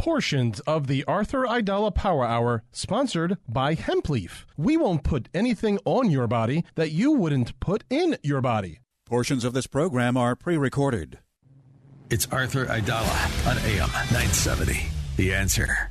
Portions of the Arthur Aidala Power Hour sponsored by Hempleaf. We won't put anything on your body that you wouldn't put in your body. Portions of this program are pre recorded. It's Arthur Aidala on AM 970. The answer.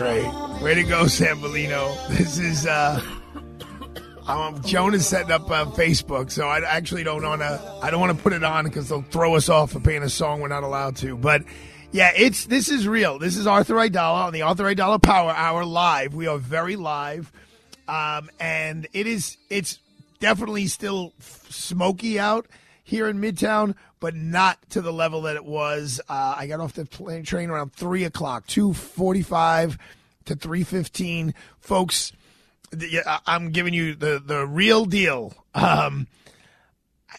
Great. Way to go, Sambolino. This is uh um, Joan is setting up uh, Facebook, so I actually don't want to. I don't want to put it on because they'll throw us off for playing a song we're not allowed to. But yeah, it's this is real. This is Arthur Aidala on the Arthur Aidala Power Hour live. We are very live, um, and it is it's definitely still f- smoky out here in Midtown, but not to the level that it was. Uh, I got off the plane train around three o'clock, two forty-five to three fifteen, folks. the- I'm giving you the the real deal. Um,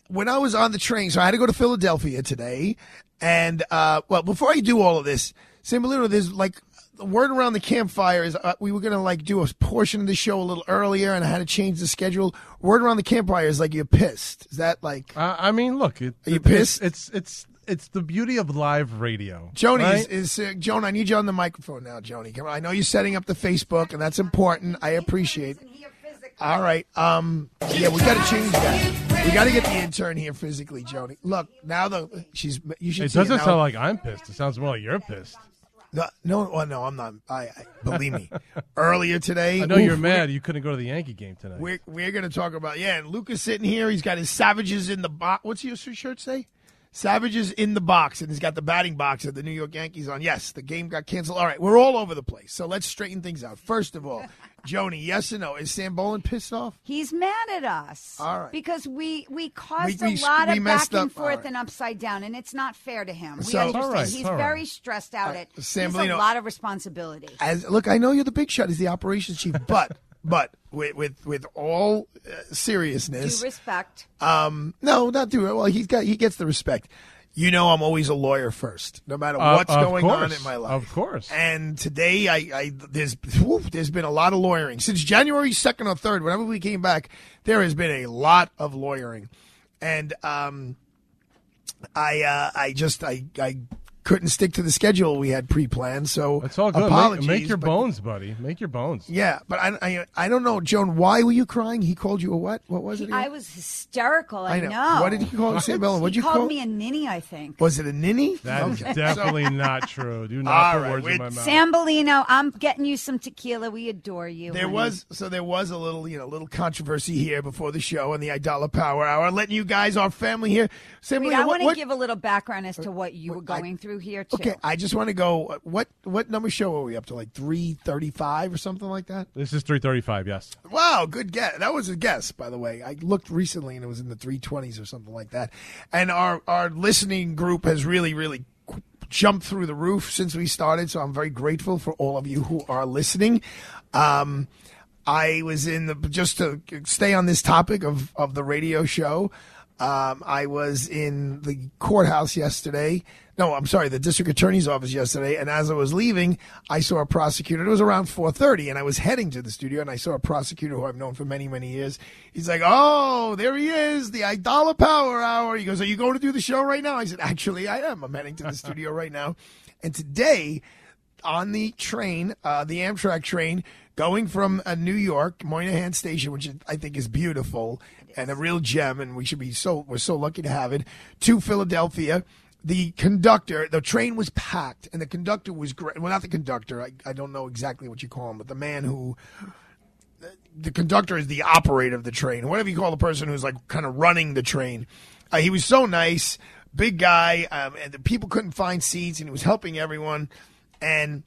when I was on the train, so I had to go to Philadelphia today, and uh, well, before I do all of this, Sambolino, there's like the word around the campfire is uh, we were gonna like do a portion of the show a little earlier, and I had to change the schedule. Word around the campfire is like you're pissed. Is that like Uh, I mean, look, it, Are you it- pissed? It's, it's it's it's the beauty of live radio. Joni right? is, is uh, Joan? I need you on the microphone now, Joni. Come on. I know you're setting up the Facebook, and that's important. I appreciate. All right. Um. Yeah, we got to change that. We got to get the intern here physically, Joni. Look now, the she's. You should. It doesn't now. sound like I'm pissed. It sounds more like you're pissed. No, no, well, no, I'm not. I, I believe me. Earlier today, I know you're mad you couldn't go to the Yankee game tonight. We're we're gonna talk about yeah. And Luca's sitting here. He's got his savages in the box. What's your shirt say? Savages in the box, and he's got the batting box of the New York Yankees on. Yes, the game got canceled. All right, we're all over the place. So let's straighten things out. First of all, Joni, yes or no? Is Sam Bolin pissed off? He's mad at us. All right. Because we we caused We- we- a lot we of back and up. All forth right. and upside down, and it's not fair to him. We So- understand. All right, He's all right. very stressed out. Uh, at Sam he has Bellino- a lot of responsibility. As look, I know you're the big shot. He's the operations chief, but but with with with all uh, seriousness, Due respect. Um, no, not do it. Well, he's got he gets the respect. You know, I'm always a lawyer first, no matter Uh, what's of going on in my life. of course. And today, I, I there's whew, there's been a lot of lawyering since January second or third. Whenever we came back, there has been a lot of lawyering, and um, I uh, I just I I couldn't stick to the schedule we had pre-planned. So It's all good. Make, Apologies, make your but- bones, buddy. Make your bones. Yeah, but I, I I don't know, Joan. Why were you crying? He called you a what? What was it? Again? I was hysterical. I, I know. What did he call Sam Bellin? What'd he you called call me a ninny, I think. Was it a ninny? That is Okay. definitely not true. Do not All put right, words in my mouth. Sambolino, I'm getting you some tequila. We adore you. There honey. was so there was a little you know little controversy here before the show and the Aidala Power Hour. Letting you guys, our family here, Sam, Wait, I want to give a little background as to what you were going through here too. Okay, I just want to go. uh, What what number show are we up to? Like three thirty five or something like that. This is 335, yes. Wow, good guess. That was a guess, by the way. I looked recently and it was in the 320s or something like that. And our, our listening group has really, really jumped through the roof since we started. So I'm very grateful for all of you who are listening. Um, I was in the, just to stay on this topic of, of the radio show. Um, I was in the courthouse yesterday. No, I'm sorry, the district attorney's office yesterday. And as I was leaving, I saw a prosecutor. It was around 4:30, and I was heading to the studio, and I saw a prosecutor who I've known for many, many years. He's like, "Oh, there he is, the Aidala Power Hour." He goes, "Are you going to do the show right now?" I said, "Actually, I am. I'm heading to the studio right now." And today, on the train, uh, the Amtrak train, going from uh, New York, Moynihan Station, which I think is beautiful and a real gem, and we should be so we're so lucky to have it, to Philadelphia. The conductor, the train was packed, and the conductor was great. Well, not the conductor. I, I don't know exactly what you call him, but the man who the conductor is the operator of the train, whatever you call the person who's like kind of running the train. Uh, he was so nice, big guy, um, and the people couldn't find seats, and he was helping everyone. And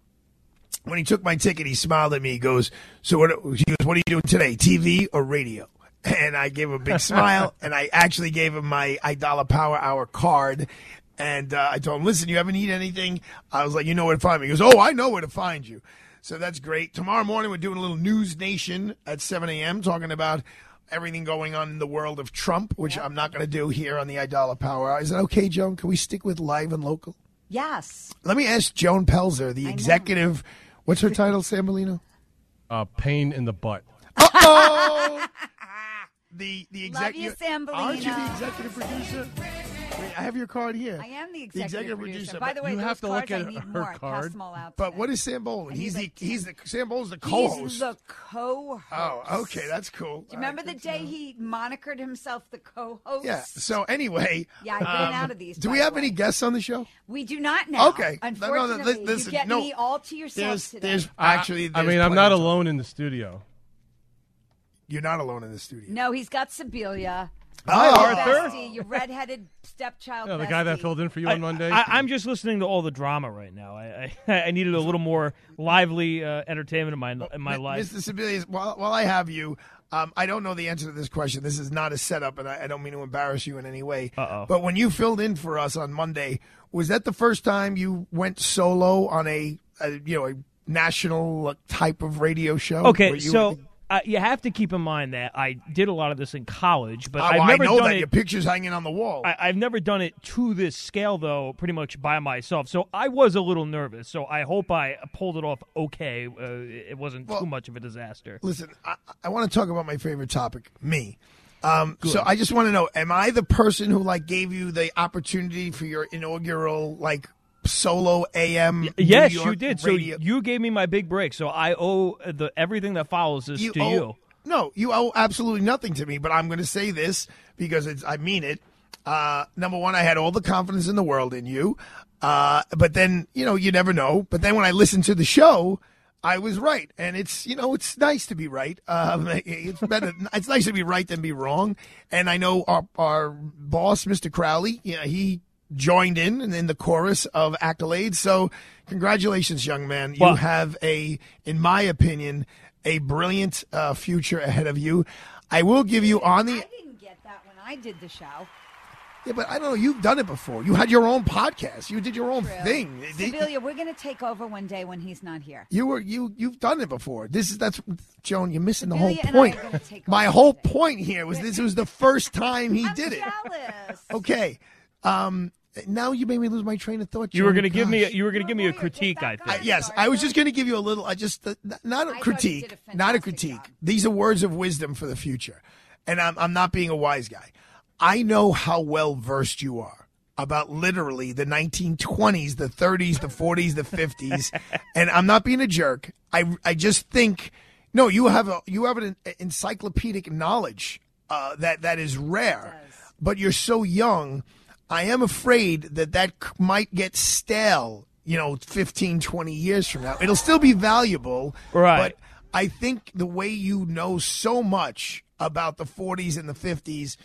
when he took my ticket, he smiled at me. He goes, "So what?" He goes, "What are you doing today? TV or radio?" And I gave him a big smile, and I actually gave him my Aidala Power Hour card. And uh, I told him, "Listen, you haven't eaten anything?" I was like, "You know where to find me." He goes, "Oh, I know where to find you." So that's great. Tomorrow morning, we're doing a little News Nation at 7 a.m. talking about everything going on in the world of Trump, which I'm not going to do here on the Aidala Power Hour. Is that okay, Joan? Can we stick with live and local? Yes. Let me ask Joan Pelzer, the executive. What's her title, Sambolino? Uh, pain in the butt. Oh, the the executive. Sam Aren't you the executive producer? Wait, I have your card here. I am the The executive, executive producer. producer, By the way, you those have to look cards, I at need her more. I card. passed them all out But today. what is Sam Bolin? And He's he's the like he's the Tim- Sam Bolin's the co-host. He's the co-host. oh, okay, that's cool. Do you remember the day he monikered himself the co-host? Yeah. So anyway, Yeah, I've been um, out of these, Do we have way. any guests on the show? We do not now. Okay. No, no, no, Unfortunately, li- listen, you get no. me all to yourself There's today. there's actually. I mean, I'm not alone in the studio. You're not alone in the studio. no, he's got Sibilia. Hi, Your Arthur. bestie, your redheaded stepchild. Yeah, the guy that bestie. filled in for you on Monday. I, I'm just listening to all the drama right now. I I, I needed a little more lively uh, entertainment in my in my Mi- life. Mr. Sebelius, while, while I have you, um, I don't know the answer to this question. This is not a setup, and I, I don't mean to embarrass you in any way. Uh-oh. But when you filled in for us on Monday, was that the first time you went solo on a, a you know a national uh, type of radio show? Okay, Where you so were the- uh, you have to keep in mind that I did a lot of this in college, but Oh, I've I never know done that it. your picture's hanging on the wall. I, I've never done it to this scale, though, pretty much by myself. So I was a little nervous. So I hope I pulled it off okay. Uh, it wasn't Well- too much of a disaster. Listen, I, I want to talk about my favorite topic, me. Um, so I just want to know: Am I the person who like gave you the opportunity for your inaugural like solo AM? Yes, you did. Radio? So you gave me my big break. So I owe the everything that follows this to owe- you. No, you owe absolutely nothing to me. But I'm going to say this because it's I mean it. Uh, number one, I had all the confidence in the world in you. Uh, but then you know you never know. But then when I listened to the show. I was right, and it's you know it's nice to be right. Um, it's better. It's nice to be right than be wrong. And I know our our boss, Mr. Crowley, yeah, he joined in and in the chorus of accolades. So congratulations, young man. You Well- have a, in my opinion, a brilliant uh, future ahead of you. I will give you on the I didn't get that when I did the show. yeah, but I don't know. You've done it before. You had your own podcast. You did your own True. thing. Sibilia, we're going to take over one day when he's not here. You were you you've done it before. This is that's Joan. You're missing the whole Sibilia and I point. are gonna My whole today. point here was this was the first time he I'm did it. Okay. Um. Now you made me lose my train of thought. You were going to give me a, you were going to give me a You're a lawyer. critique. I think. on. Yes, I was just going to give you a little. I just uh, not I a thought you critique, a not a critique. job. These are words of wisdom for the future, and I'm I'm not being a wise guy. I know how well versed you are about literally the 1920s, the 30s, the 40s, the 50s, and I'm not being a jerk. I I just think no, you have a you have an encyclopedic knowledge uh, that that is rare, but you're so young. I am afraid that that might get stale, you know, 15, 20 years from now. It'll still be valuable, Right. but I think the way you know so much about the 40s and the 50s,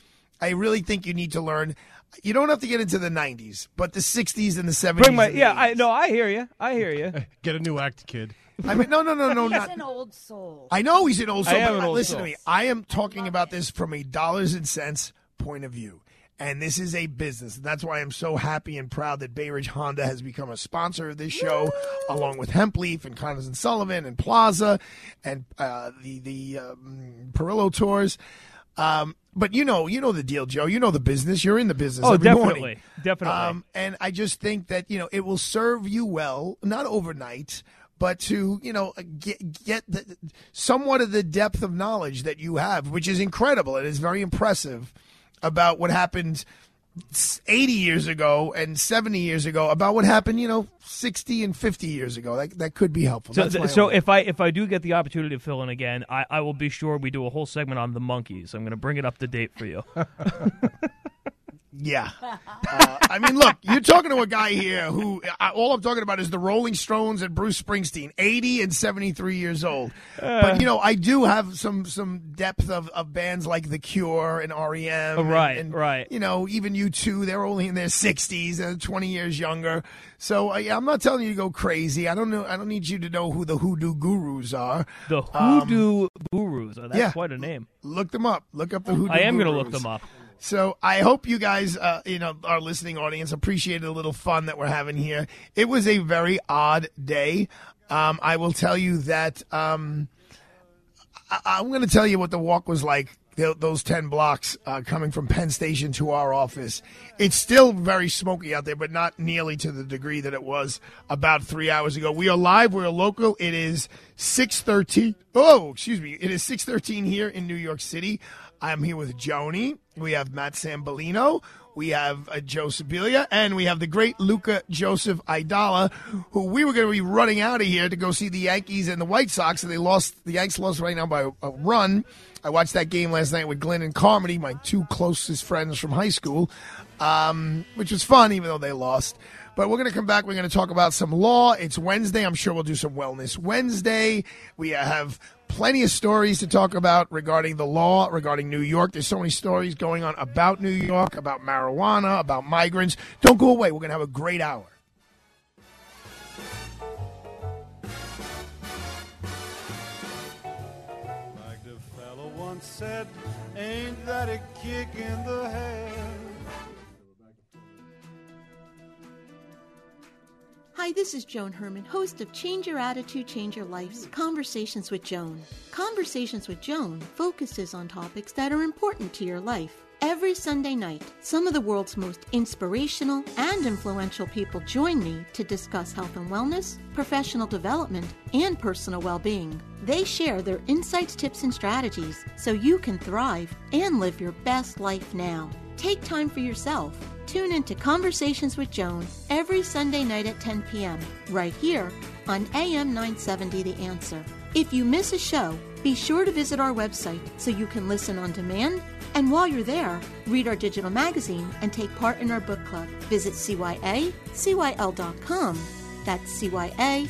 I really think you need to learn. You don't have to get into the 90s, but the 60s and the 70s. Bring my and the yeah. I no. I hear you. I hear you. Get a new act, kid. I mean, no, no, no, no, He's not. an old soul. I know he's an old I soul. am but an old listen soul. to me. I am talking about this from a dollars and cents point of view. And this is a business. And that's why I'm so happy and proud that Bay Ridge Honda has become a sponsor of this show, along with Hempleaf and Connors and Sullivan and Plaza and uh, the, the um, Perillo Tours. Um, but you know, you know the deal, Joe. You know the business. You're in the business. Oh, definitely, morning. definitely. Um, and I just think that you know it will serve you well, not overnight, but to you know get get the, somewhat of the depth of knowledge that you have, which is incredible. It is very impressive about what happened 80 years ago and 70 years ago about what happened, you know, 60 and 50 years ago. That, that could be helpful. So, That's th- so if I if I do get the opportunity to fill in again, I, I will be sure we do a whole segment on the Monkees. I'm going to bring it up to date for you. Yeah. Uh, I mean, look, you're talking to a guy here who uh, all I'm talking about is the Rolling Stones and Bruce Springsteen, 80 and 73 years old. but you know, I do have some some depth of, of bands like The Cure and REM. Right, and, right. You know, even U2, they're only in their 60s and 20 years younger. So uh, I'm not telling you to go crazy. I don't know. I don't need you to know who the hoodoo gurus are. The Um, Hoodoo Gurus. Oh, that's yeah. quite a name. Look them up. Look up the hoodoo. I am going to look them up. So I hope you guys, uh, you know, our listening audience appreciated a little fun that we're having here. It was a very odd day. Um, I will tell you that um, I- I'm going to tell you what the walk was like. th- Those ten blocks uh, coming from Penn Station to our office. It's still very smoky out there, but not nearly to the degree that it was about three hours ago. We are live. We're local. It is six thirteen. Oh, excuse me. It is six thirteen here in New York City. I'm here with Joni. We have Matt Sambolino. We have uh, Joe Sibilia, and we have the great Luca Joseph Aidala, who we were going to be running out of here to go see the Yankees and the White Sox, and they lost. The Yankees lost right now by a, run. I watched that game last night with Glenn and Carmody, my two closest friends from high school, um, which was fun, even though they lost. But we're going to come back. We're going to talk about some law. It's Wednesday. I'm sure we'll do some Wellness Wednesday. We have plenty of stories to talk about regarding the law, regarding New York. There's so many stories going on about New York, about marijuana, about migrants. Don't go away. We're going to have a great hour. Like the fellow once said, ain't that a kick in the head? Hi, this is Joan Herman, host of Change Your Attitude, Change Your Life's Conversations with Joan. Conversations with Joan focuses on topics that are important to your life. Every Sunday night, some of the world's most inspirational and influential people join me to discuss health and wellness, professional development, and personal well being. They share their insights, tips, and strategies so you can thrive and live your best life now. Take time for yourself. Tune into Conversations with Joan every Sunday night at 10 p.m. right here on AM 970 The Answer. If you miss a show, be sure to visit our website so you can listen on demand. And while you're there, read our digital magazine and take part in our book club. Visit CYACYL.com. That's CYACYL.com.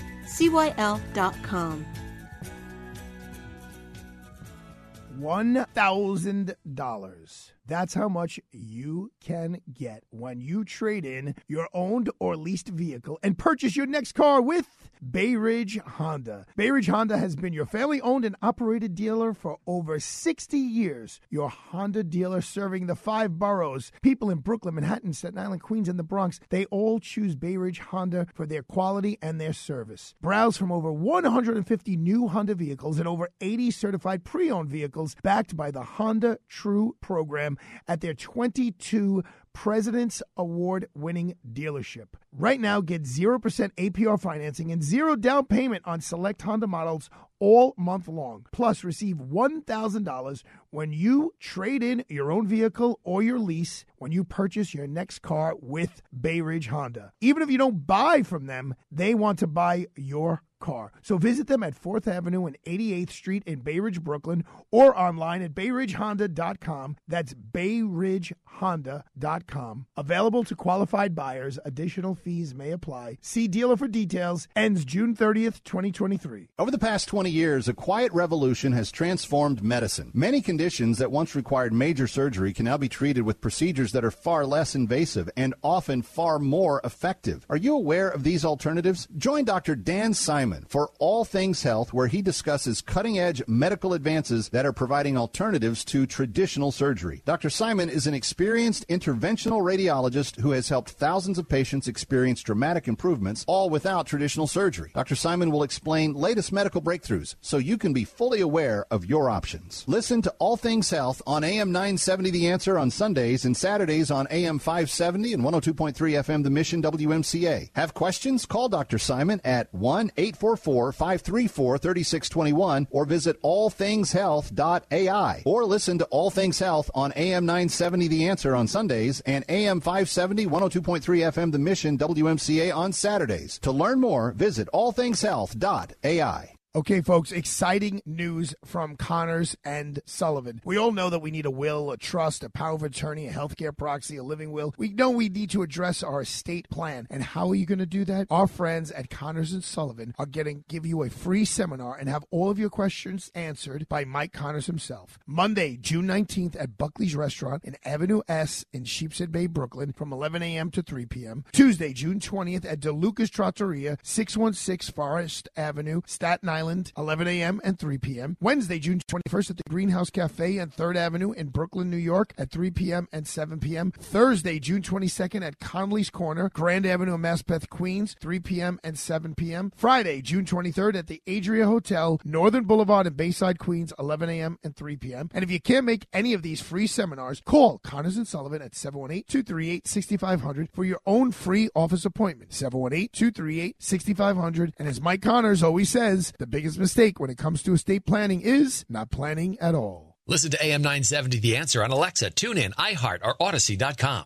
One thousand dollars. That's how much you can get when you trade in your owned or leased vehicle and purchase your next car with Bay Ridge Honda. Bay Ridge Honda has been your family owned and operated dealer for over 60 years. Your Honda dealer serving the five boroughs. People in Brooklyn, Manhattan, Staten Island, Queens, and the Bronx, they all choose Bay Ridge Honda for their quality and their service. Browse from over 150 new Honda vehicles and over 80 certified pre owned vehicles backed by the Honda True program at their 22 President's Award winning dealership. Right now, get 0% APR financing and zero down payment on select Honda models all month long. Plus, receive $1,000 when you trade in your own vehicle or your lease when you purchase your next car with Bay Ridge Honda. Even if you don't buy from them, they want to buy your car. So visit them at 4th Avenue and 88th Street in Bay Ridge, Brooklyn, or online at bayridgehonda.com. That's bayridgehonda.com. Available to qualified buyers. Additional fees may apply. See dealer for details. Ends June 30th, 2023. Over the past 20 years, a quiet revolution has transformed medicine. Many conditions that once required major surgery can now be treated with procedures that are far less invasive and often far more effective. Are you aware of these alternatives? Join Dr. Dan Simon for All Things Health, where he discusses cutting edge medical advances that are providing alternatives to traditional surgery. Dr. Simon is an experienced interventional radiologist who has helped thousands of patients experience dramatic improvements, all without traditional surgery. Dr. Simon will explain latest medical breakthroughs so you can be fully aware of your options. Listen to All Things Health on AM 970 The Answer on Sundays and Saturdays on AM 570 and 102.3 FM The Mission WMCA. Have questions? Call Dr. Simon at 1 844 534 3621 or visit allthingshealth.ai or listen to All Things Health on AM 970 The Answer on Sundays and AM 570 102.3 FM The Mission WMCA on Saturdays. To learn more, visit allthingshealth.ai. Okay, folks, exciting news from Connors and Sullivan. We all know that we need a will, a trust, a power of attorney, a healthcare proxy, a living will. We know we need to address our estate plan. And how are you going to do that? Our friends at Connors and Sullivan are getting give you a free seminar and have all of your questions answered by Mike Connors himself. Monday, June 19th at Buckley's Restaurant in Avenue S in Sheepshead Bay, Brooklyn from 11 a.m. to 3 p.m. Tuesday, June 20th at DeLuca's Trattoria, 616 Forest Avenue, Staten Island. Island, 11 a.m. and 3 p.m. Wednesday, June 21st at the Greenhouse Cafe on 3rd Avenue in Brooklyn, New York at 3 p.m. and 7 p.m. Thursday, June 22nd at Conley's Corner, Grand Avenue in Maspeth, Queens, 3 p.m. and 7 p.m. Friday, June 23rd at the Adria Hotel, Northern Boulevard in Bayside, Queens, 11 a.m. and 3 p.m. And if you can't make any of these free seminars, call Connors and Sullivan at 718-238-6500 for your own free office appointment. 718-238-6500. And as Mike Connors always says, the biggest mistake when it comes to estate planning is not planning at all. Listen to AM 970 The Answer on Alexa, TuneIn, iHeart, or Odyssey.com.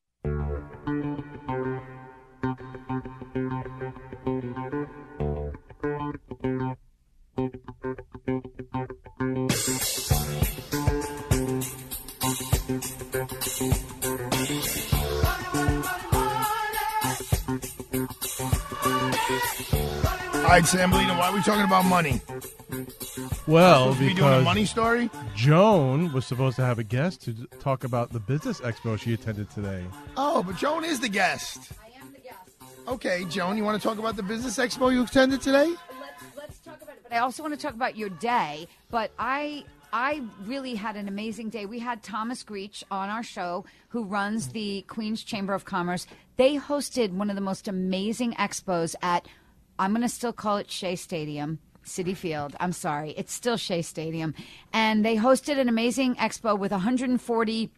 right, Sam Belino, why are we talking about money? Well, Supposed to be doing a because money story? Joan was supposed to have a guest to talk about the business expo she attended today. Oh, but Joan is the guest. I am the guest. Okay, Joan, you want to talk about the business expo you attended today? Let's, let's talk about it. But I also want to talk about your day. But I I really had an amazing day. We had Thomas Grech on our show, who runs the Queens Chamber of Commerce. They hosted one of the most amazing expos at I'm going to still call it Shea Stadium. Citi Field. I'm sorry. It's still Shea Stadium. And they hosted an amazing expo with 140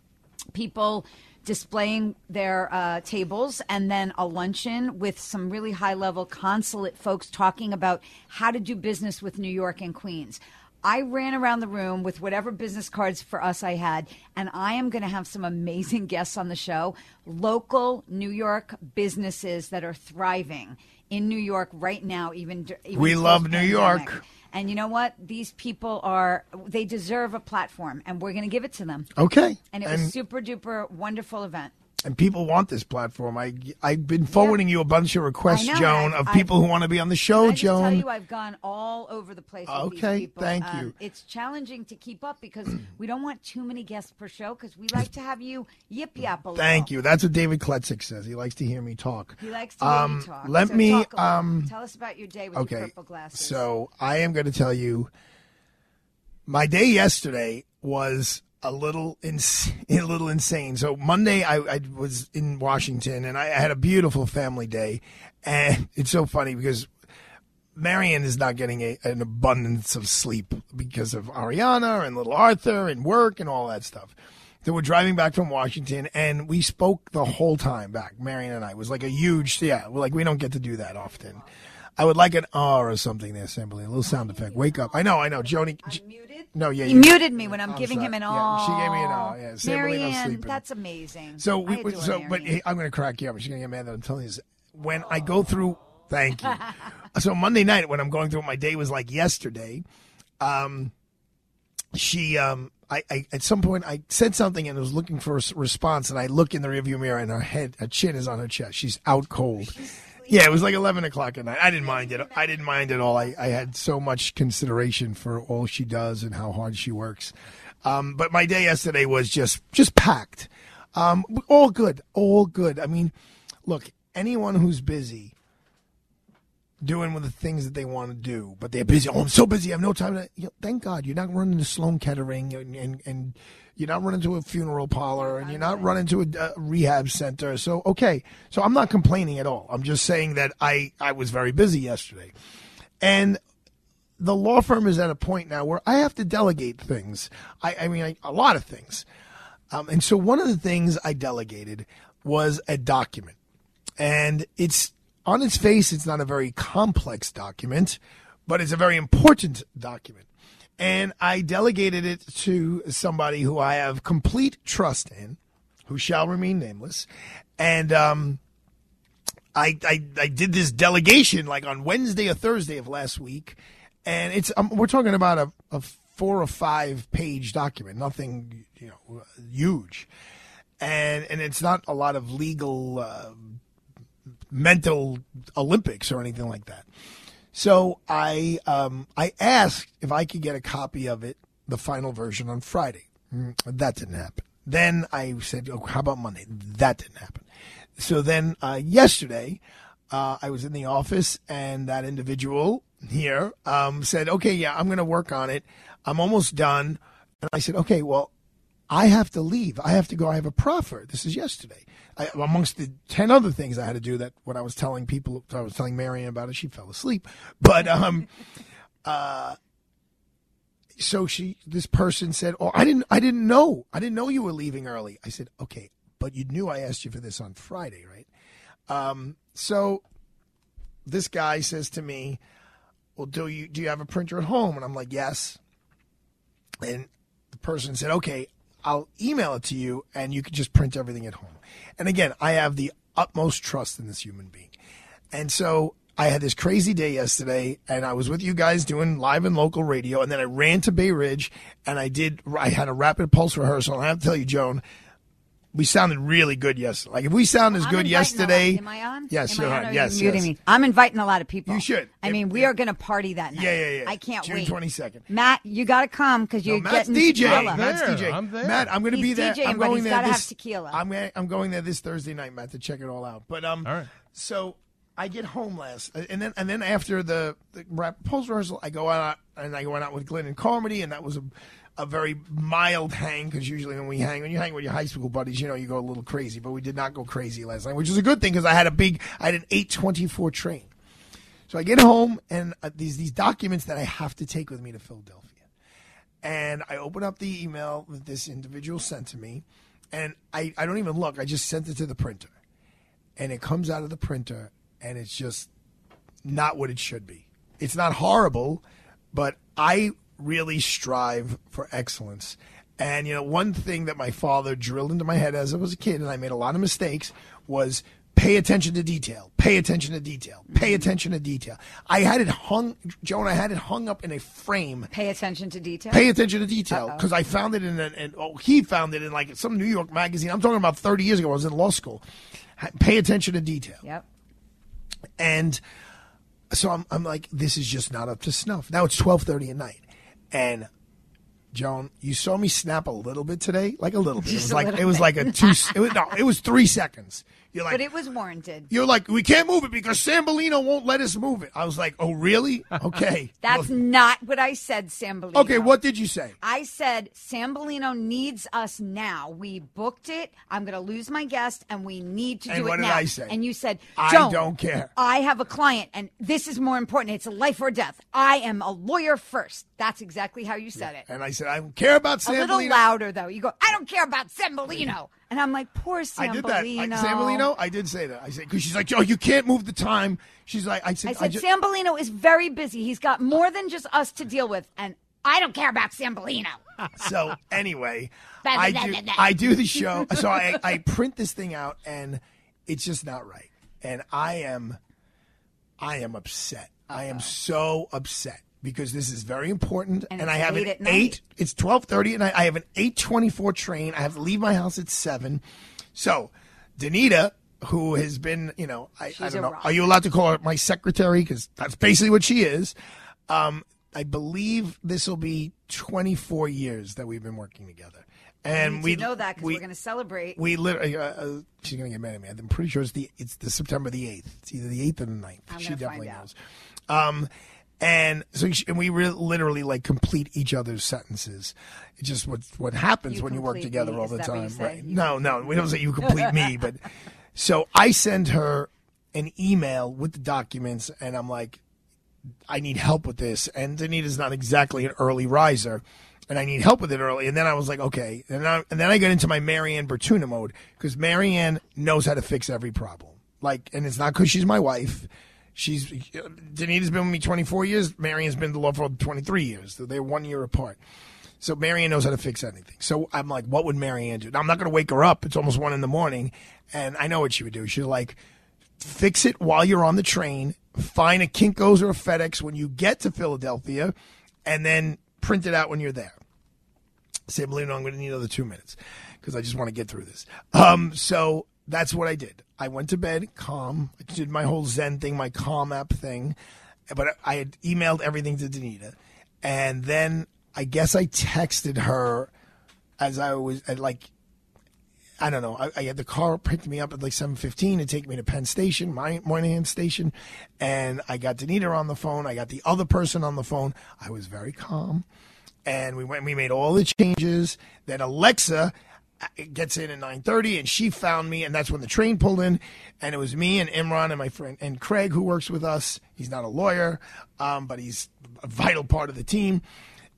people displaying their uh, tables and then a luncheon with some really high level consulate folks talking about how to do business with New York and Queens. I ran around the room with whatever business cards for us I had, and I am going to have some amazing guests on the show. Local New York businesses that are thriving in New York right now, even, even We love New. York. And you know what? These people are, they deserve a platform, and we're going to give it to them. Okay. And it was super duper wonderful event. And people want this platform. I I've been forwarding you a bunch of requests, know, Joan, I've- of people who want to be on the show, Can I just tell Joan. you, I've gone all over the place. With these Okay, thank Um, you. it's challenging to keep up because we don't want too many guests per show because we like to have you yip yap a little. Thank you. That's what David Kletzik says. He likes to hear me talk. He likes to hear Um, you talk. Let So me. talk um, tell us about your day with okay. your purple glasses. So I am going to tell you, my day yesterday was a little ins- a little insane. So Monday I, I was in Washington and I had a beautiful family day, and it's so funny because. Marion is not getting a, an abundance of sleep because of Ariana and little Arthur and work and all that stuff. So we're driving back from Washington and we spoke the whole time back. Marion and I it was like a huge, yeah, like we don't get to do that often. I would like an R or something there, Assembly, a little sound effect. Wake up. I know, I know. Joni. J- No, yeah. he you- muted me when I'm Oh, giving sorry. him an Yeah, she gave me an R. Yeah, Marianne, sleeping. that's amazing. So we, so but Marianne. I'm going to crack you up. She's going to get mad that I'm telling you this. When I go through, thank you. so Monday night when I'm going through what my day was like yesterday, um, she um. I, I at some point I said something and was looking for a response and I look in the rearview mirror and her head her chin is on her chest she's out cold yeah it was like 11 o'clock at night. I didn't mind it. I didn't mind at all. I, I had so much consideration for all she does and how hard she works. Um, but my day yesterday was just just packed. Um, all good all good. I mean look anyone who's busy doing with the things that they want to do, but they're busy. Oh, I'm so busy. I have no time to. You know, thank God you're not running to Sloan Kettering and, and, and you're not running to a funeral parlor and you're not running to a, a rehab center. So, okay. So I'm not complaining at all. I'm just saying that I, I was very busy yesterday. And the law firm is at a point now where I have to delegate things. I, I mean, I, a lot of things. Um, and so one of the things I delegated was a document. And it's on its face, it's not a very complex document, but it's a very important document. And I delegated it to somebody who I have complete trust in, who shall remain nameless. And um, I, I, I did this delegation like on Wednesday or Thursday of last week. And it's um, we're talking about a, a four or five page document, nothing you know huge, and and it's not a lot of legal uh, mental Olympics or anything like that. So I um, I asked if I could get a copy of it, the final version, on Friday. Mm, That didn't happen. Then I said, oh, "How about Monday?" That didn't happen. So then uh, yesterday, uh, I was in the office, and that individual here um, said, "Okay, yeah, I'm going to work on it. I'm almost done." And I said, "Okay, well, I have to leave. I have to go. I have a proffer. This is yesterday. I, amongst the ten other things I had to do. That when I was telling people, I was telling Marion about it. She fell asleep. But um, uh, so she, this person said, "Oh, I didn't, I didn't know. I didn't know you were leaving early." I said, "Okay, but you knew I asked you for this on Friday, right?" Um, so this guy says to me, "Well, do you do you have a printer at home?" And I'm like, "Yes." And the person said, "Okay, I'll email it to you, and you can just print everything at home." And again, I have the utmost trust in this human being, and so I had this crazy day yesterday, and I was with you guys doing live and local radio, and then I ran to Bay Ridge, and I did. I had a rapid pulse rehearsal, and I have to tell you, Joan. We sounded really good yesterday. Like if we sound as I'm good inviting a lot- yesterday, Am I on? Yes, Am you're I on. or Yes, you muting yes. me? I'm inviting a lot of people. You should. I mean, we are going to party that night. Yeah, yeah, yeah. I can't wait. June wait. 22nd. Matt, you got to come because you're No, Matt's getting DJ. tequila. Matt's DJ. Matt, I'm going to be there. DJing, I'm but going he's there. gotta have this, tequila. I'm gonna- I'm going there this Thursday night, Matt, to check it all out. But um, all right. So I get home last, and then and then after the, the rap post rehearsal, I go out and I went out with Glenn and Carmody, and that was a a very mild hang because usually when we hang, when you hang with your high school buddies, you know you go a little crazy. But we did not go crazy last night, which is a good thing because I had a big, I had an eight twenty four train. So I get home and uh, these these documents that I have to take with me to Philadelphia. And I open up the email that this individual sent to me, and I, I don't even look. I just sent it to the printer. And it comes out of the printer, and it's just not what it should be. It's not horrible, but I really strive for excellence. And, you know, one thing that my father drilled into my head as I was a kid, and I made a lot of mistakes, was pay attention to detail, pay attention to detail, pay mm-hmm. attention to detail. I had it hung, Joan, I had it hung up in a frame Pay attention to detail. Pay attention to detail because I found it in an, and oh, he found it in like some New York magazine. I'm talking about 30 years ago. I was in law school. Pay attention to detail. Yep. And so I'm, I'm like, this is just not up to snuff. Now it's 12:30 at night, and Joan, you saw me snap a little bit today, like a little bit. It was like it was like a two. It was, no, it was three seconds. You're like, but it was warranted. you're like, we can't move it because Sambolino won't let us move it. I was like, oh really? Okay. That's Well, not what I said, Sambolino. okay. What did you say? I said Sambolino needs us now. We booked it. I'm going to lose my guest, and we need to And do what it did now. I say? And you said, I don't care. I have a client, and this is more important. It's a life or death. I am a lawyer first. That's exactly how you said it. And I said, I don't care about Sam. A little louder though. You go, I don't care about Sambolino, and I'm like, poor Sambolino. I did that. I, Sambolino, I did say that. I said because she's like, oh, you can't move the time. She's like, I said, I said ju- Sambolino is very busy. He's got more than just us to deal with, and I don't care about Sambolino. so anyway, I do. I do the show. So I, I print this thing out and it's just not right. And I am I am upset. I am uh-huh. so upset because this is very important And and, I have late an eight it's twelve thirty and I, I have an eight twenty four train. I have to leave my house at seven. So Danita, who has been, you know, I, I don't know. rock. Are you allowed to call her my secretary? Because that's basically what she is. Um, I believe this will be 24 years that we've been working together. And we to know that because we, we're going to celebrate. we literally. Uh, uh, she's gonna get mad at me. I'm pretty sure it's the it's the September the eighth. It's either the eighth or the 9th. I'm she definitely knows. Um, and so and we re- literally like complete each other's sentences. It's just what what happens You when you work together me, all the that what you time, right? You No, no, we don't say you complete me, but so I send her an email with the documents, and I'm like, I need help with this. And Danita's not exactly an early riser, and I need help with it early. And then I was like, okay. And, I, and then I got into my Marianne Bertuna mode because Marianne knows how to fix every problem. Like, and it's not because she's my wife. She's Danita's been with me 24 years. Marion's been the law for 23 years. They're one year apart. So Marianne knows how to fix anything. So I'm like, what would Marianne do? Now, I'm not going to wake her up. It's almost one in the morning, and I know what she would do. She'd like fix it while you're on the train. Find a Kinkos or a FedEx when you get to Philadelphia, and then print it out when you're there. Say, believe I'm going to need another two minutes because I just want to get through this. Um, so that's what I did. I went to bed calm. I did my whole Zen thing, my calm app thing, but I had emailed everything to Danita, and then I guess I texted her as I was at like I don't know. I, I had the car picked me up at like seven fifteen to take me to Penn Station, my Moynihan Station, and I got Danita on the phone. I got the other person on the phone. I was very calm, and we went. We made all the changes. Then Alexa gets in at nine thirty, and she found me, and that's when the train pulled in, and it was me and Imran and my friend and Craig who works with us. He's not a lawyer, um, but he's a vital part of the team,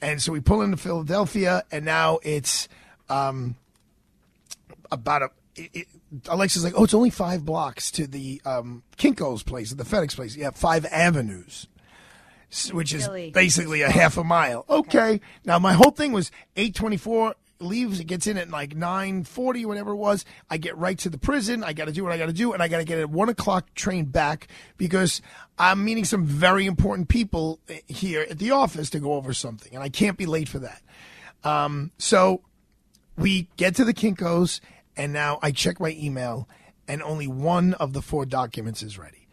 and so we pull into Philadelphia, and now it's. Um, about a. It, it, Alexa's like, oh, it's only five blocks to the um, Kinko's place, the FedEx place. Yeah, five avenues, which is basically a half a mile. Okay. Now my whole thing was eight twenty four leaves. It gets in at like nine forty, whatever it was. I get right to the prison. I got to do what I got to do, and I got to get a one o'clock train back because I'm meeting some very important people eh, here at the office to go over something, and I can't be late for that. Um, so we get to the Kinkos, and now I check my email, and only one of the four documents is ready.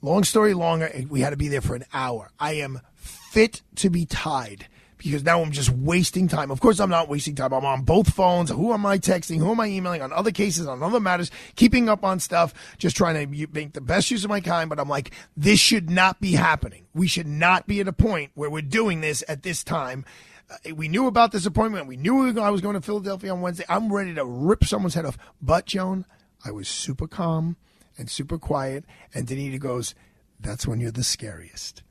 Long story longer, we had to be there for an hour. I am fit to be tied because now I'm just wasting time. Of course, I'm not wasting time. I'm on both phones. Who am I texting? Who am I emailing on other cases, on other matters, keeping up on stuff, just trying to make the best use of my time. But I'm like, this should not be happening. We should not be at a point where we're doing this at this time. Uh, we knew about this appointment. We knew I was going to Philadelphia on Wednesday. I'm ready to rip someone's head off. But, Joan, I was super calm and super quiet. And Danita goes, That's when you're the scariest.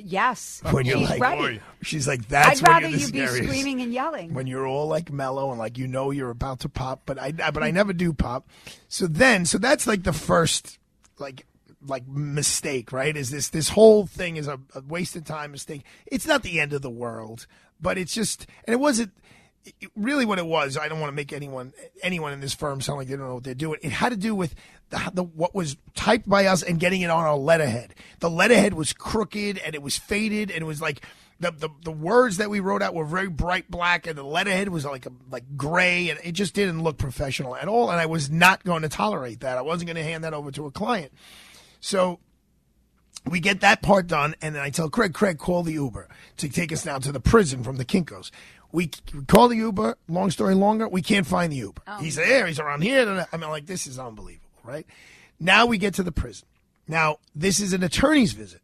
It, yes. When you're She's like, right. she's like, That's I'd when rather you're the you be screaming and yelling. When you're all like mellow and like you know you're about to pop, but I but I never do pop. So then, so that's like the first like like mistake, right? Is this this whole thing is a, a wasted time mistake? It's not the end of the world, but it's just and it wasn't it- really what it was. I don't want to make anyone anyone in this firm sound like they don't know what they're doing. It had to do with the, the what was typed by us and getting it on our letterhead. The letterhead was crooked and it was faded and it was like the, the the words that we wrote out were very bright black and the letterhead was like a, like gray and it just didn't look professional at all. And I was not going to tolerate that. I wasn't going to hand that over to a client. So we get that part done, and then I tell Craig, Craig, call the Uber to take us down to the prison from the Kinkos. We, we call the Uber. Long story longer, we can't find the Uber. he's there. He's around here. I mean, like this is unbelievable, right? Now we get to the prison. Now this is an attorney's visit.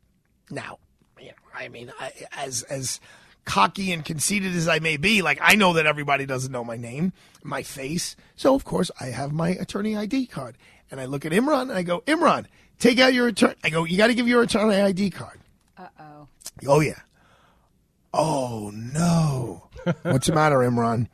Now, you know, I mean, I, as as cocky and conceited as I may be, like I know that everybody doesn't know my name, my face. So of course I have my attorney ID card, and I look at Imran and I go, Imran, take out your attorney. I go, you got to give your attorney ID card. Uh oh. Oh yeah. Oh no. What's the matter, Imran?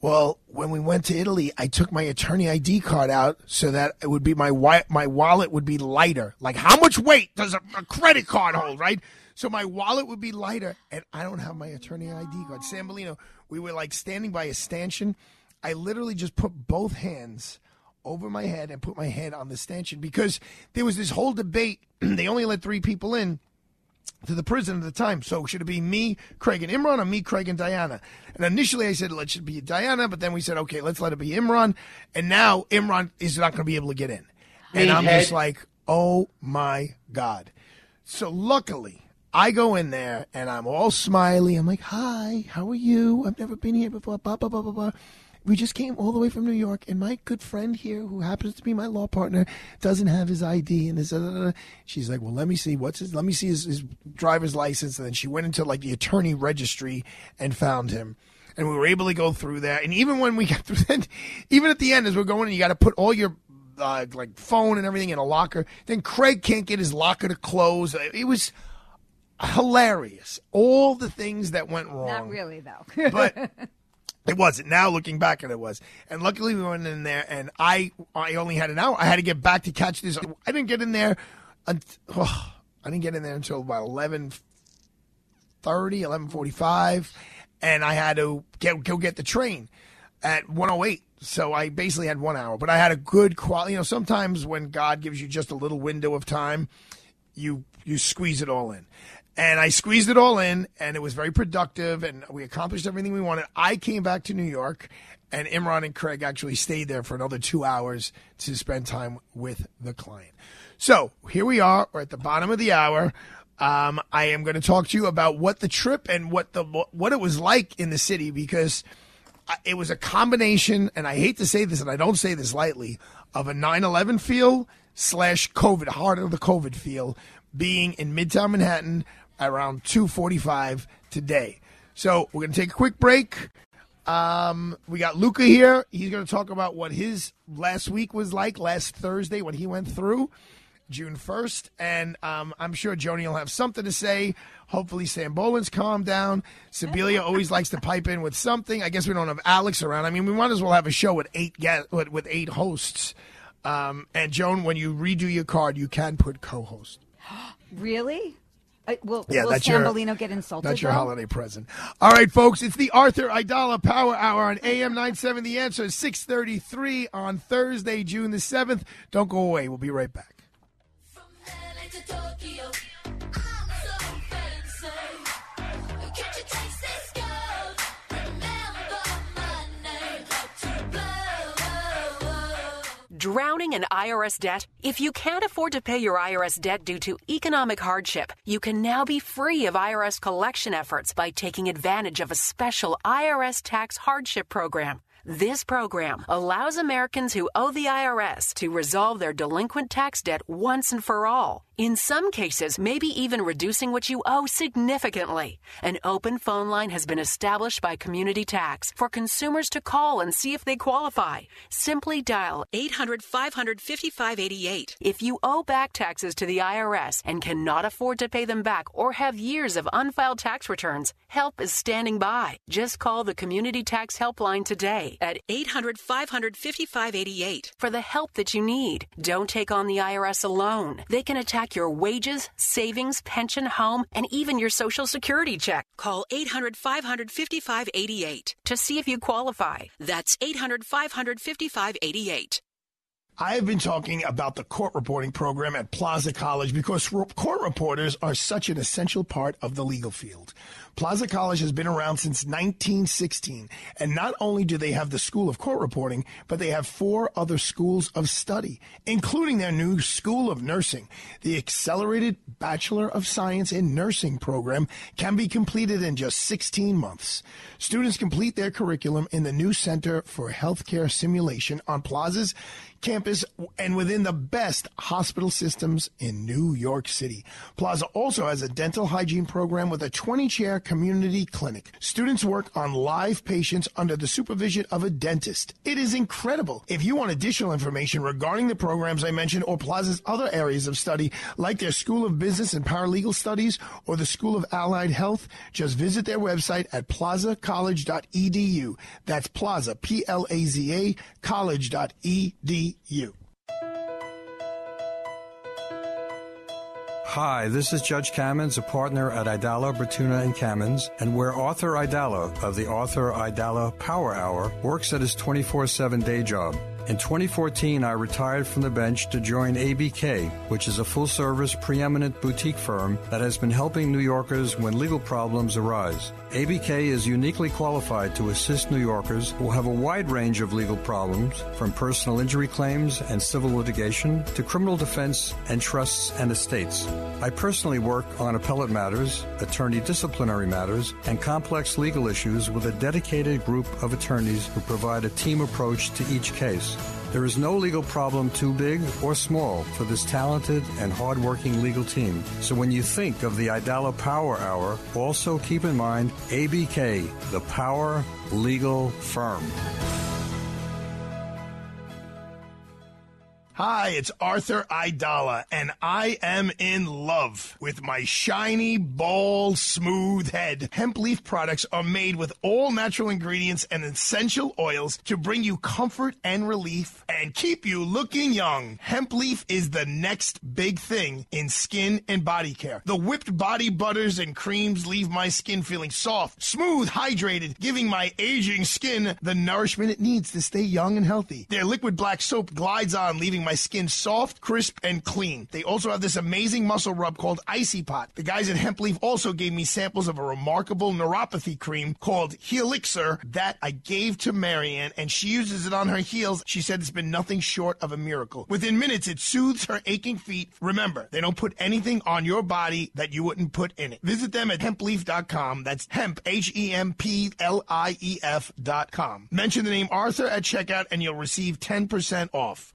Well, when we went to Italy, I took my attorney ID card out so that it would be my wi- my wallet would be lighter. Like how much weight does a, a credit card hold, right? So my wallet would be lighter, and I don't have my attorney ID card. San Bellino, we were like standing by a stanchion. I literally just put both hands over my head and put my head on the stanchion because there was this whole debate. they only let three people in to the prison at the time. So should it be me, Craig, and Imran, or me, Craig, and Diana? And initially I said let it should be Diana, but then we said okay, let's let it be Imran. And now Imran is not going to be able to get in. And I'm just like, oh my god. So luckily, I go in there and I'm all smiley. I'm like, "Hi, how are you? I've never been here before." Blah blah blah blah blah. We just came all the way from New York, and my good friend here, who happens to be my law partner, doesn't have his ID. And his, uh, she's like, "Well, let me see what's his. Let me see his, his driver's license." And then she went into like the attorney registry and found him. And we were able to go through that. And even when we got through that, even at the end, as we're going, and you got to put all your uh, like phone and everything in a locker. Then Craig can't get his locker to close. It was hilarious. All the things that went wrong. Not really, though. but it wasn't. Now looking back it, was. And luckily we went in there, and I I only had an hour. I had to get back to catch this. I didn't get in there. Until, oh, I didn't get in there until about eleven thirty, eleven forty five, and I had to get go get the train at one oh eight. So I basically had one hour, but I had a good quality. You know, sometimes when God gives you just a little window of time, you you squeeze it all in. And I squeezed it all in, and it was very productive, and we accomplished everything we wanted. I came back to New York, and Imran and Craig actually stayed there for another two hours to spend time with the client. So here we are. We're at the bottom of the hour. Um, I am going to talk to you about what the trip and what the what it was like in the city because it was a combination, and I hate to say this, and I don't say this lightly, of a 9/11 feel slash COVID, heart of the COVID feel, being in Midtown Manhattan around 2:45 today. So we're going to take a quick break. Um, we got Luca here. He's going to talk about what his last week was like, last Thursday, what he went through, June 1st. And um, I'm sure Joni will have something to say. Hopefully, Sam Boland's calmed down. Sibilia always likes to pipe in with something. I guess we don't have Alex around. I mean, we might as well have a show with eight guests, with, with eight hosts. Um, and Joan, when you redo your card, you can put co-host. really? Uh, will Yeah, will that's Sam your- Bellino get insulted? That's your though? holiday present. All right, folks, it's the Arthur Aidala Power Hour on AM 970. The answer is 633 on Thursday, June the 7th. Don't go away. We'll be right back. Drowning in IRS debt? If you can't afford to pay your IRS debt due to economic hardship, you can now be free of IRS collection efforts by taking advantage of a special IRS tax hardship program. This program allows Americans who owe the IRS to resolve their delinquent tax debt once and for all. In some cases, maybe even reducing what you owe significantly. An open phone line has been established by Community Tax for consumers to call and see if they qualify. Simply dial 800 500 5588. If you owe back taxes to the IRS and cannot afford to pay them back or have years of unfiled tax returns, help is standing by. Just call the Community Tax Helpline today at 800 500 5588 for the help that you need. Don't take on the IRS alone. They can attack your wages, savings, pension, home, and even your Social Security check. Call 800 500 5588 to see if you qualify. That's 800 500 5588. I have been talking about the court reporting program at Plaza College because court reporters are such an essential part of the legal field. Plaza College has been around since 1916, and not only do they have the School of Court Reporting, but they have four other schools of study, including their new School of Nursing. The Accelerated Bachelor of Science in Nursing program can be completed in just 16 months. Students complete their curriculum in the new Center for Healthcare Simulation on Plaza's campus and within the best hospital systems in New York City. Plaza also has a dental hygiene program with a 20 chair community clinic. Students work on live patients under the supervision of a dentist. It is incredible. If you want additional information regarding the programs I mentioned or Plaza's other areas of study, like their School of Business and Paralegal Studies or the School of Allied Health, just visit their website at plazacollege.edu. That's Plaza, P L A Z A, college.edu. Hi, this is Judge Kamins, a partner at Aidala, Bertuna, and Kamins, and where Arthur Aidala of the Arthur Aidala Power Hour works at his 24 7 day job. In 2014, I retired from the bench to join ABK, which is a full service, preeminent boutique firm that has been helping New Yorkers when legal problems arise. ABK is uniquely qualified to assist New Yorkers who have a wide range of legal problems, from personal injury claims and civil litigation to criminal defense and trusts and estates. I personally work on appellate matters, attorney disciplinary matters, and complex legal issues with a dedicated group of attorneys who provide a team approach to each case. There is no legal problem too big or small for this talented and hardworking legal team. So when you think of the Aidala Power Hour, also keep in mind ABK, the Power Legal Firm. Hi, it's Arthur Aidala, and I am in love with my shiny, bald, smooth head. Hemp leaf products are made with all natural ingredients and essential oils to bring you comfort and relief and keep you looking young. Hemp leaf is the next big thing in skin and body care. The whipped body butters and creams leave my skin feeling soft, smooth, hydrated, giving my aging skin the nourishment it needs to stay young and healthy. Their liquid black soap glides on, leaving my skin soft, crisp, and clean. They also have this amazing muscle rub called Icy Pot. The guys at Hemp Leaf also gave me samples of a remarkable neuropathy cream called Helixer that I gave to Marianne, and she uses it on her heels. She said it's been nothing short of a miracle. Within minutes, it soothes her aching feet. Remember, they don't put anything on your body that you wouldn't put in it. Visit them at hempleaf.com. That's hemp, H E M P L I E F.com. Mention the name Arthur at checkout, and you'll receive 10% off.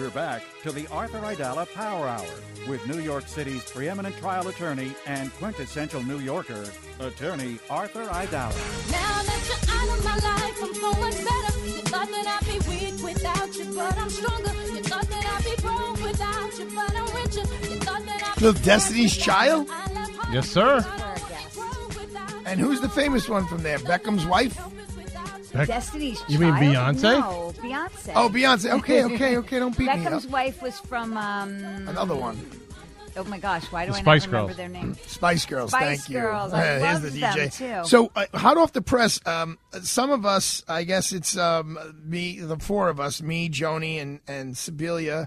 We're back to the Arthur Aidala Power Hour with New York City's preeminent trial attorney and quintessential New Yorker, attorney Arthur Aidala. Now that you're out of my life, I'm going better. You thought that I'd be weak without you, but I'm stronger. You thought that I'd be broke without you, but I'm richer. You thought that I'd Little Destiny's Child? Yes, sir. And who's the famous one from there? Beckham's wife? Destiny's You mean Child? Beyonce? No, Beyonce. Oh, Beyonce. Okay, okay, okay. Don't beat me Beckham's up. wife was from um, Another one. Oh my gosh, why do The I Spice not remember Girls. their name? Spice Girls, Spice thank you. Girls, I Uh, here's loved the them, too. So, uh, hot off the press, um, some of us, I guess it's um, me, the four of us, me, Joni, and and Sibilia,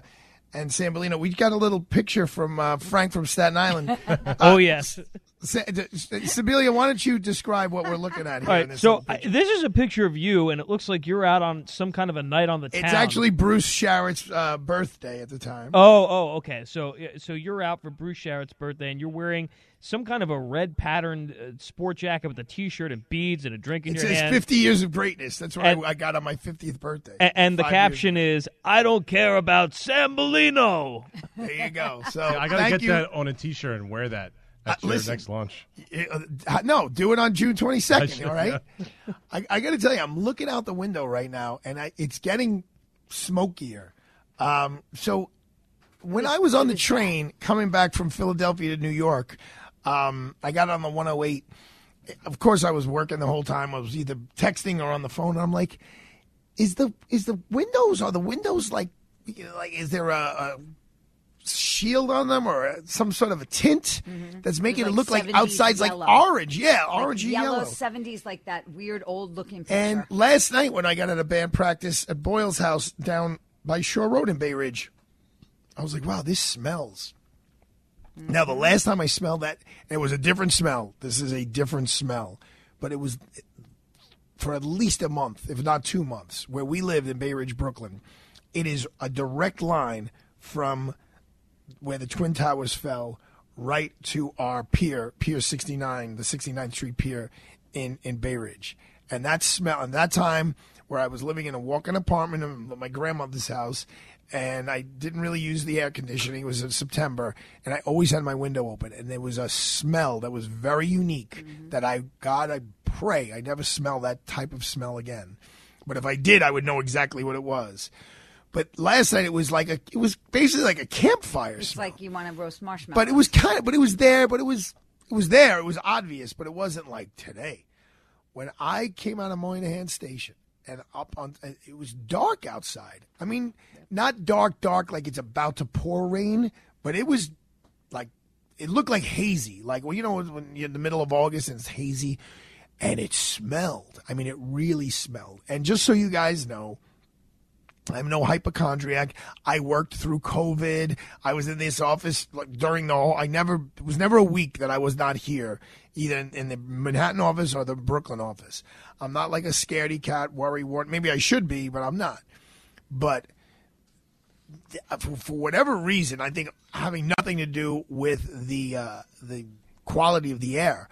and Sambolino. We got a little picture from uh, Frank from Staten Island. oh yes. Sa- Sibilia, why don't you describe what we're looking at here? All in this so I, this is a picture of you, and it looks like you're out on some kind of a night on the town. It's actually Bruce Sharrett's uh, birthday at the time. Oh, oh, okay. So, so you're out for Bruce Sharrett's birthday, and you're wearing some kind of a red patterned uh, sport jacket with a T-shirt and beads and a drink in It your says hand. 50 years of greatness. That's what And- I, I got on my 50th birthday. A- and the Five years caption is, "I don't care about Sambolino." There you go. So Yeah, I gotta get you. that on a T-shirt and wear that at Uh, your listen. next lunch. Uh, no, do it on June 22nd, should, all right? I, I got to tell you, I'm looking out the window right now, and I, it's getting smokier. Um, so when I was on the train coming back from Philadelphia to New York, um, I got on the 108. Of course, I was working the whole time. I was either texting or on the phone. And I'm like, is the is the windows are the windows like you know, like is there a, a shield on them or uh, some sort of a tint mm-hmm. that's making It it look like 70s outside's like orange? Yeah, Like orange yellow, yellow. 70s, like that weird old looking picture. And last night when I got out of band practice at Boyle's house down by Shore Road in Bay Ridge, I was like, wow, this smells. Now, the mm-hmm. last time I smelled that, it was a different smell. This is a different smell. But it was for at least a month, if not two months, where we lived in Bay Ridge, Brooklyn. It is a direct line from where the Twin Towers fell right to our pier, Pier 69, the 69th Street Pier in, in Bay Ridge. And that smell, and that time where I was living in a walk-in apartment in my grandmother's house, and I didn't really use the air conditioning. It was in September, and I always had my window open, and there was a smell that was very unique. Mm-hmm. That I, God, I pray I never smell that type of smell again. But if I did, I would know exactly what it was. But last night it was like a, it was basically like a campfire it's smell. like you want to roast marshmallows. But it was kind of, but it was there, but it was, it was there. It was obvious, but it wasn't like today. When I came out of Moynihan Station and up on. It was dark outside. I mean, not dark, dark like it's about to pour rain, but it was like it looked like hazy. Like well, you know, when you're in the middle of August and it's hazy, and it smelled. I mean, it really smelled. And just so you guys know. I'm no hypochondriac. I worked through COVID. I was in this office like, during the whole. I never it was never a week that I was not here, either in, the Manhattan office or the Brooklyn office. I'm not like a scaredy cat, worry wart. Maybe I should be, but I'm not. But for, for whatever reason, I think having nothing to do with the uh, the quality of the air,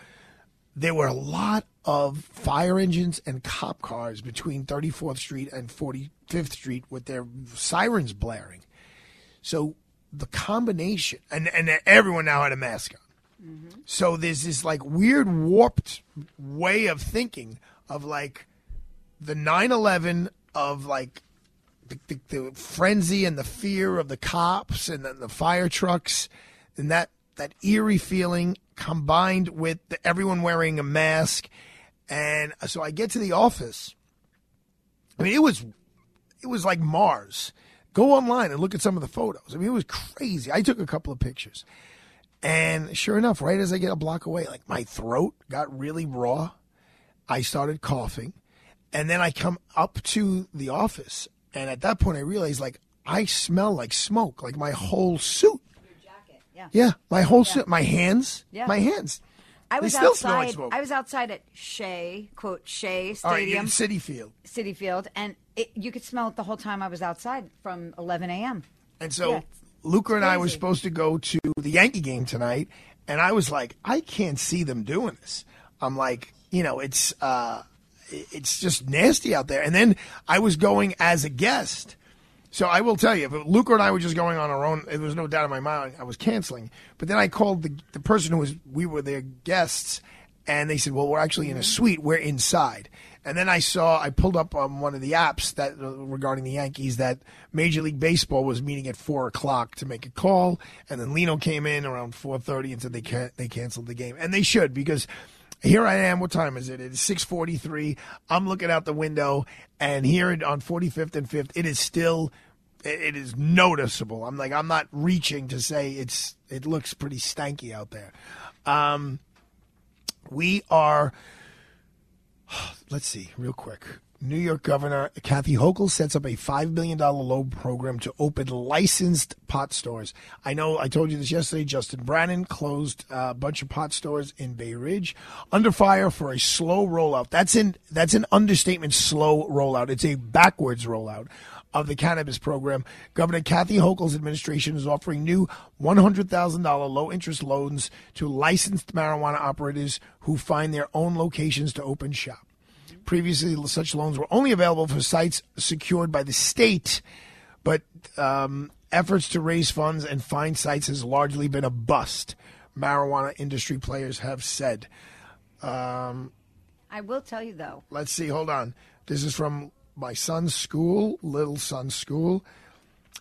there were a lot of fire engines and cop cars between 34th Street and 45th Street with their sirens blaring. So the combination, and, and everyone now had a mask on. Mm-hmm. So there's this like weird warped way of thinking of like the 9/11 of like the, the, the frenzy and the fear of the cops and then the fire trucks and that that eerie feeling combined with the, everyone wearing a mask and so I get to the office I mean it was it was like Mars go online and look at some of the photos I mean it was crazy I took a couple of pictures and sure enough, right as I get a block away, like my throat got really raw. I started coughing. And then I come up to the office. And at that point, I realized like I smell like smoke, like my whole suit. Yeah. Yeah, my whole suit, my hands, Yeah. my hands. I was still smell like outside. I was outside at Shea, quote Shea right, Stadium, in Citi Field. Citi Field, and it, you could smell it the whole time I was outside from 11 a.m. And so Yeah. Luca and I were supposed to go to the Yankee game tonight, and I was like, I can't see them doing this. I'm like, you know, it's uh, it's just nasty out there. And then I was going as a guest. So I will tell you, if Luca and I were just going on our own, there was no doubt in my mind I was canceling. But then I called the the person who was we were their guests, and they said, "Well, we're actually in a suite. We're inside." And then I saw I pulled up on one of the apps that uh, regarding the Yankees that Major League Baseball was meeting at four o'clock to make a call, and then Lino came in around four thirty and said they can they canceled the game, and they should because here I am. What time is it? It's six forty three. I'm looking out the window, and here on Forty Fifth and Fifth, it is still, it it is noticeable. I'm like, I'm not reaching to say it's. It looks pretty stanky out there. Um, we are. Let's see, real quick. New York Governor Kathy Hochul sets up a $5 billion loan program to open licensed pot stores. I know I told you this yesterday. Justin Brannan closed a bunch of pot stores in Bay Ridge under fire for a slow rollout. That's in that's an understatement. Slow rollout. It's a backwards rollout of the cannabis program. Governor Kathy Hochul's administration is offering new $100,000 low interest loans to licensed marijuana operators who find their own locations to open shop. Previously, such loans were only available for sites secured by the state, but um, efforts to raise funds and find sites has largely been a bust. Marijuana industry players have said. Um, I will tell you though. let's see, hold on. This is from my son's school, little son's school.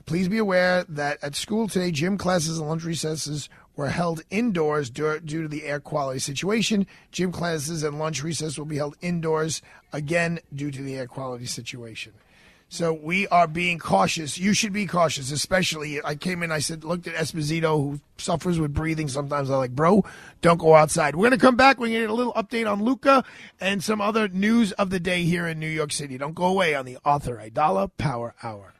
Please be aware that at school today, gym classes and lunch recesses were held indoors due, to the air quality situation. Gym classes and lunch recess will be held indoors again due to the air quality situation. So we are being cautious. You should be cautious, especially. I came in, I said, looked at Esposito, who suffers with breathing sometimes. I'm like, bro, don't go outside. We're going to come back. We're going to get a little update on Luca and some other news of the day here in New York City. Don't go away on the Arthur Aidala Power Hour.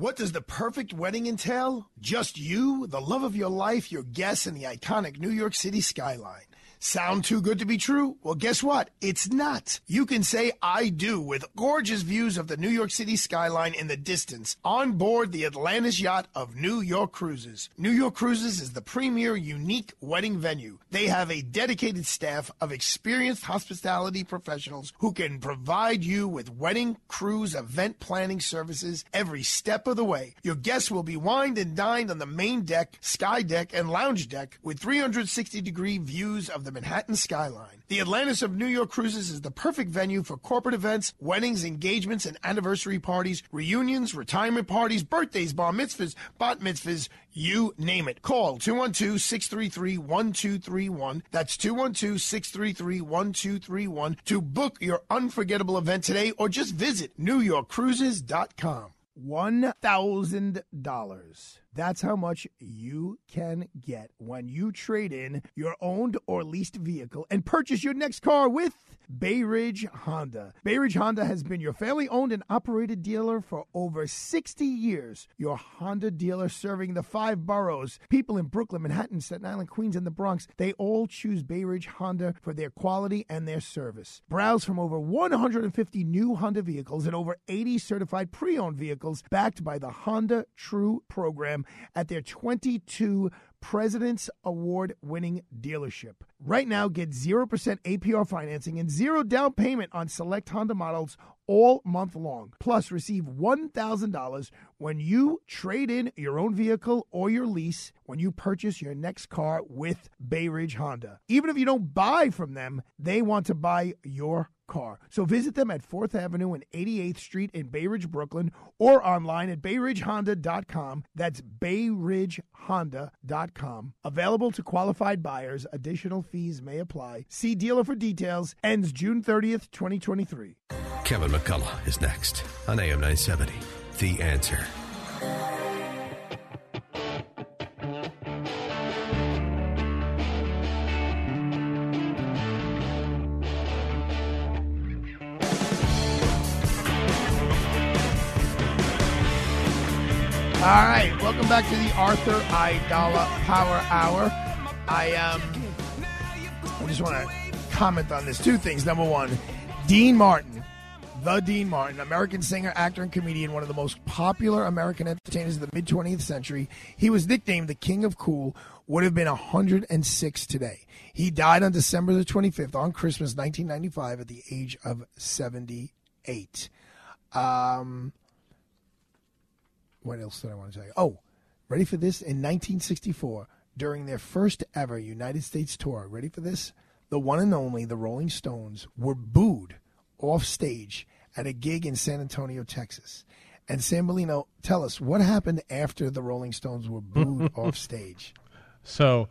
What does the perfect wedding entail? Just you, the love of your life, your guests, and the iconic New York City skyline. Sound too good to be true? Well, guess what? It's not. You can say I do with gorgeous views of the New York City skyline in the distance on board the Atlantis yacht of New York Cruises. New York Cruises is the premier unique wedding venue. They have a dedicated staff of experienced hospitality professionals who can provide you with wedding, cruise, event planning services every step of the way. Your guests will be wined and dined on the main deck, sky deck, and lounge deck with 360 degree views of the the Manhattan skyline. The Atlantis of New York Cruises is the perfect venue for corporate events, weddings, engagements, and anniversary parties, reunions, retirement parties, birthdays, bar mitzvahs, bat mitzvahs, you name it. Call 212 633 1231. That's 212 633 1231 to book your unforgettable event today or just visit NewYorkCruises.com. $1,000. That's how much you can get when you trade in your owned or leased vehicle and purchase your next car with Bay Ridge Honda. Bay Ridge Honda has been your family owned and operated dealer for over 60 years. Your Honda dealer serving the five boroughs. People in Brooklyn, Manhattan, Staten Island, Queens, and the Bronx, they all choose Bay Ridge Honda for their quality and their service. Browse from over 150 new Honda vehicles and over 80 certified pre owned vehicles backed by the Honda True program at their 22 President's Award winning dealership. Right now, get 0% APR financing and zero down payment on select Honda models all month long. Plus, receive $1,000 when you trade in your own vehicle or your lease when you purchase your next car with Bay Ridge Honda. Even if you don't buy from them, they want to buy your car. So visit them at 4th Avenue and 88th Street in Bay Ridge, Brooklyn, or online at bayridgehonda.com. That's bayridgehonda.com. Available to qualified buyers. Additional fees may apply. See dealer for details. Ends June 30th, 2023. Kevin McCullough is next on AM 970. The answer. All right, welcome back to the Arthur Aidala Power Hour. I um, I just want to comment on this. Two things. Number one, Dean Martin, the Dean Martin, American singer, actor, and comedian, one of the most popular American entertainers of the mid 20th century. He was nicknamed the King of Cool. Would have been 106 today. He died on December the 25th on Christmas 1995 at the age of 78. Um, what else did I want to tell you? Oh, ready for this? In 1964, during their first ever United States tour, ready for this? The one and only the Rolling Stones were booed off stage at a gig in San Antonio, Texas. And Sambolino, tell us what happened after the Rolling Stones were booed off stage. So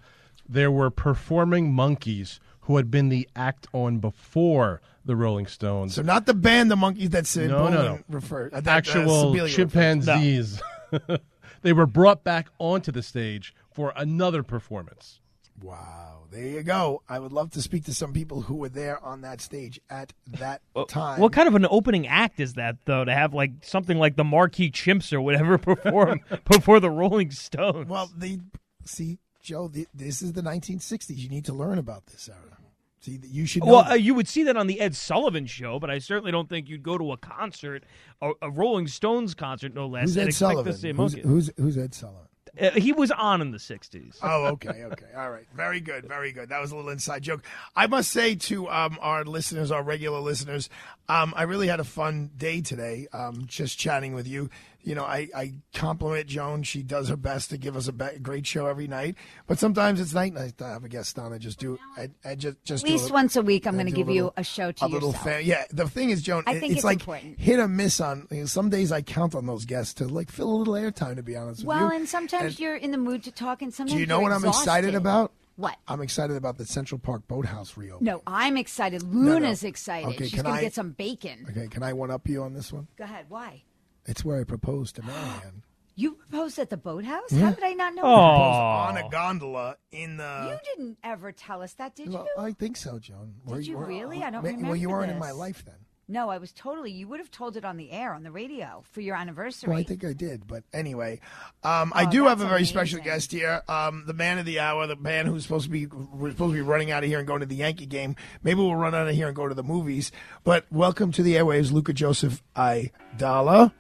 there were performing monkeys who had been the act on before the Rolling Stones. So not the band, the monkeys that Sid No, no, no. referred. uh, that, uh, Actual Sibilia referred to. chimpanzees. they were brought back onto the stage for another performance. Wow, there you go. I would love to speak to some people who were there on that stage at that time. What kind of an opening act is that, though, to have like something like the Marquee Chimps or whatever perform before the Rolling Stones? Well, they see, Joe. The, this is the 1960s. You need to learn about this era. See, you should. Know Well, uh, you would see that on the Ed Sullivan show, but I certainly don't think you'd go to a concert, a, a Rolling Stones concert, no less. who's and Ed expect Sullivan? Who's, who's who's Ed Sullivan? Uh, he was on in the '60s. Oh, okay, okay, all right, very good, very good. That was a little inside joke. I must say to um, our listeners, our regular listeners, um, I really had a fun day today. Um, just chatting with you. You know, I, I compliment Joan. She does her best to give us a be- great show every night. But sometimes it's night night to have a guest on. I just do. I, I just just At least little- once a week, I'm going to do a give you a show to a little yourself. fan. Yeah, the thing is, Joan, I think it's, it's like important. hit or miss on. You know, some days I count on those guests to like fill a little airtime. To be honest with you. Well, and sometimes And you're in the mood to talk, and sometimes do you know what I'm excited about? What? I'm excited about the Central Park Boathouse reopening. No, I'm excited. No, no. Luna's excited. Okay, She's going to get some bacon. Okay, can I one up you on this one? Go ahead. Why? It's where I proposed to Marianne. You proposed at the boathouse? Yeah. How did I not know Proposed that? on a gondola in the. You didn't ever tell us that, did Well, you? I think so, Joan. Were Did you were- really? I don't ma- remember Well, you weren't in my this. life then. No, I was totally. You would have told it on the air, on the radio, for your anniversary. Well, I think I did, but anyway, um, I Oh, do have a that's very amazing. special guest here. Um, the man of the hour, the man who's supposed to be we're supposed to be running out of here and going to the Yankee game. Maybe we'll run out of here and go to the movies. But welcome to the airwaves, Luca Joseph Aidala.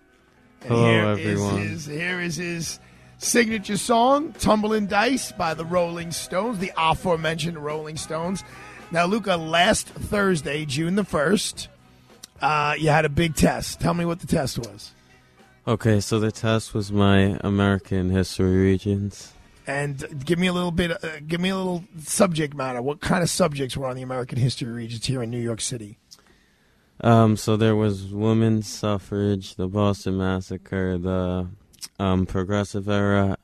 And Hello, here is everyone. his here is his signature song, "Tumbling Dice" by the Rolling Stones, the aforementioned Rolling Stones. Now, Luca, last Thursday, June the first, uh, you had a big test. Tell me what the test was. Okay, so the test was my American history Regents. And give me a little bit. Uh, give me a little subject matter. What kind of subjects were on the American History Regents here in New York City? Um, so there was women's suffrage, the Boston Massacre, the um, Progressive Era,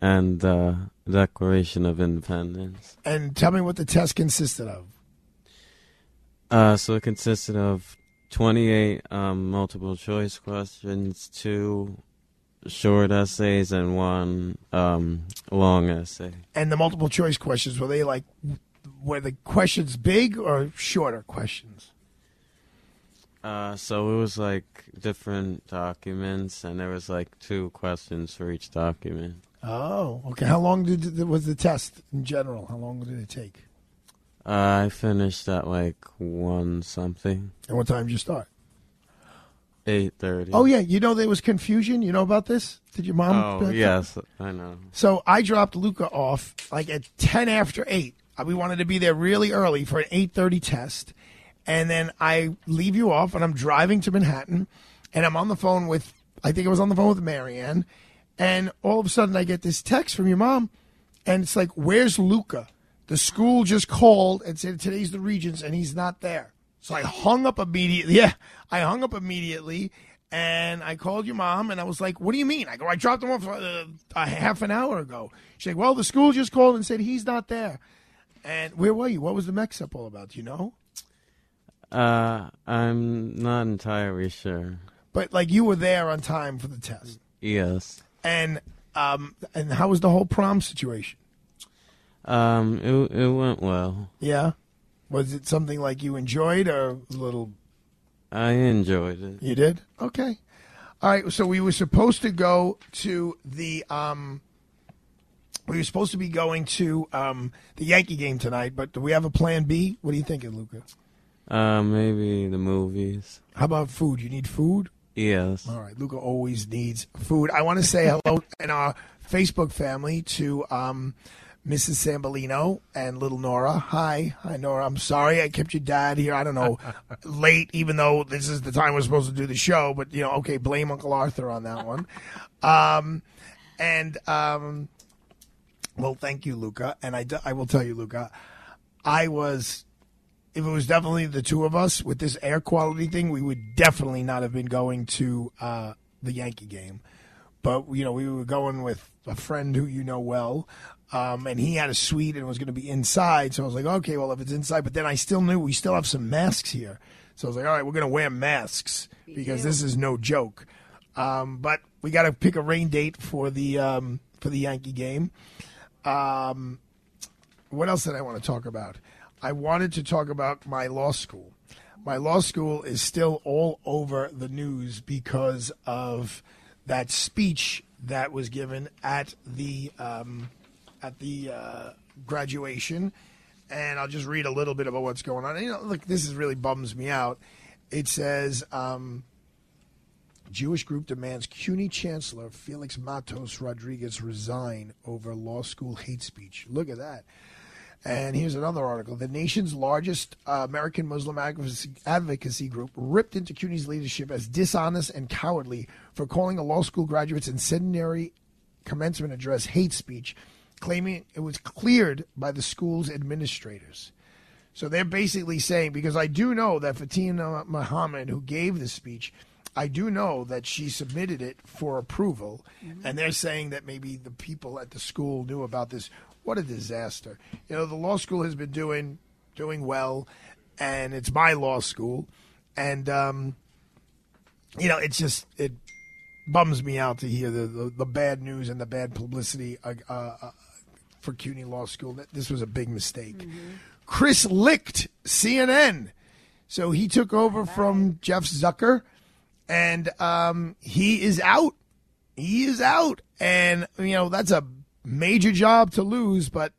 and the Declaration of Independence. And tell me what the test consisted of. Uh, so it consisted of 28 um, multiple choice questions, two short essays, and one um, long essay. And the multiple choice questions were they like were the questions big or shorter questions? Uh, so it was like different documents, and there was like two questions for each document. Oh, okay. How long did was the test in general? How long did it take? Uh, I finished at like one something. And what time did you start? Eight thirty. Oh yeah, you know there was confusion. You know about this? Did your mom? Oh yes, I know. So I dropped Luca off like at ten after eight. Uh, We wanted to be there really early for an eight thirty test, and then I leave you off, and I'm driving to Manhattan, and I'm on the phone with I think I was on the phone with Marianne, and all of a sudden I get this text from your mom, and it's like, "Where's Luca?" The school just called and said today's the Regents, and he's not there. So I hung up immediately. Yeah, I hung up immediately, and I called your mom, and I was like, "What do you mean?" I go, "I dropped him off uh, a half an hour ago." She's like, "Well, the school just called and said he's not there." And where were you? What was the mix up all about? Do you know? Uh, I'm not entirely sure. But like you were there on time for the test, Yes. and um, and how was the whole prom situation? Um, it it went well. Yeah, was it something like you enjoyed or a little? I enjoyed it. You did? Okay. All right. So we were supposed to go to the um we were supposed to be going to um the Yankee game tonight, but do we have a plan B? What are you thinking, Luca? Uh, maybe the movies. How about food? You need food? Yes. All right. Luca always needs food. I want to say hello in our Facebook family to um Mrs. Sambolino and little Nora. Hi. Hi, Nora. I'm sorry I kept your dad here. I don't know, late, even though this is the time we're supposed to do the show. But, you know, okay, blame Uncle Arthur on that one. Um, and, um, well, thank you, Luca. And I, d- I will tell you, Luca, I was, if it was definitely the two of us with this air quality thing, we would definitely not have been going to uh, the Yankee game. But, you know, we were going with a friend who you know well. Um, and he had a suite and was going to be inside. So I was like, okay, well, if it's inside, but then I still knew we still have some masks here. So I was like, all right, we're going to wear masks because this is no joke. Um, but we got to pick a rain date for the um, for the Yankee game. Um, what else did I want to talk about? I wanted to talk about my law school. My law school is still all over the news because of that speech that was given at the um, at the uh, graduation, and I'll just read a little bit about what's going on. You know, look, this is really bums me out. It says. Um, Jewish group demands CUNY Chancellor Felix Matos Rodriguez resign over law school hate speech. Look at that. And here's another article. The nation's largest uh, American Muslim advocacy, advocacy group ripped into CUNY's leadership as dishonest and cowardly for calling a law school graduate's incendiary commencement address hate speech, claiming it was cleared by the school's administrators. So they're basically saying, because I do know that Fatima Muhammad, who gave the speech, I do know that she submitted it for approval, and they're saying that maybe the people at the school knew about this. What a disaster! You know, the law school has been doing doing well, and it's my law school, and um, you know, it's just it bums me out to hear the the, the bad news and the bad publicity uh, uh, for CUNY Law School. This was a big mistake. Chris Licht, CNN. So he took over from Jeff Zucker, and um, he is out. He is out, and you know that's a major job to lose. But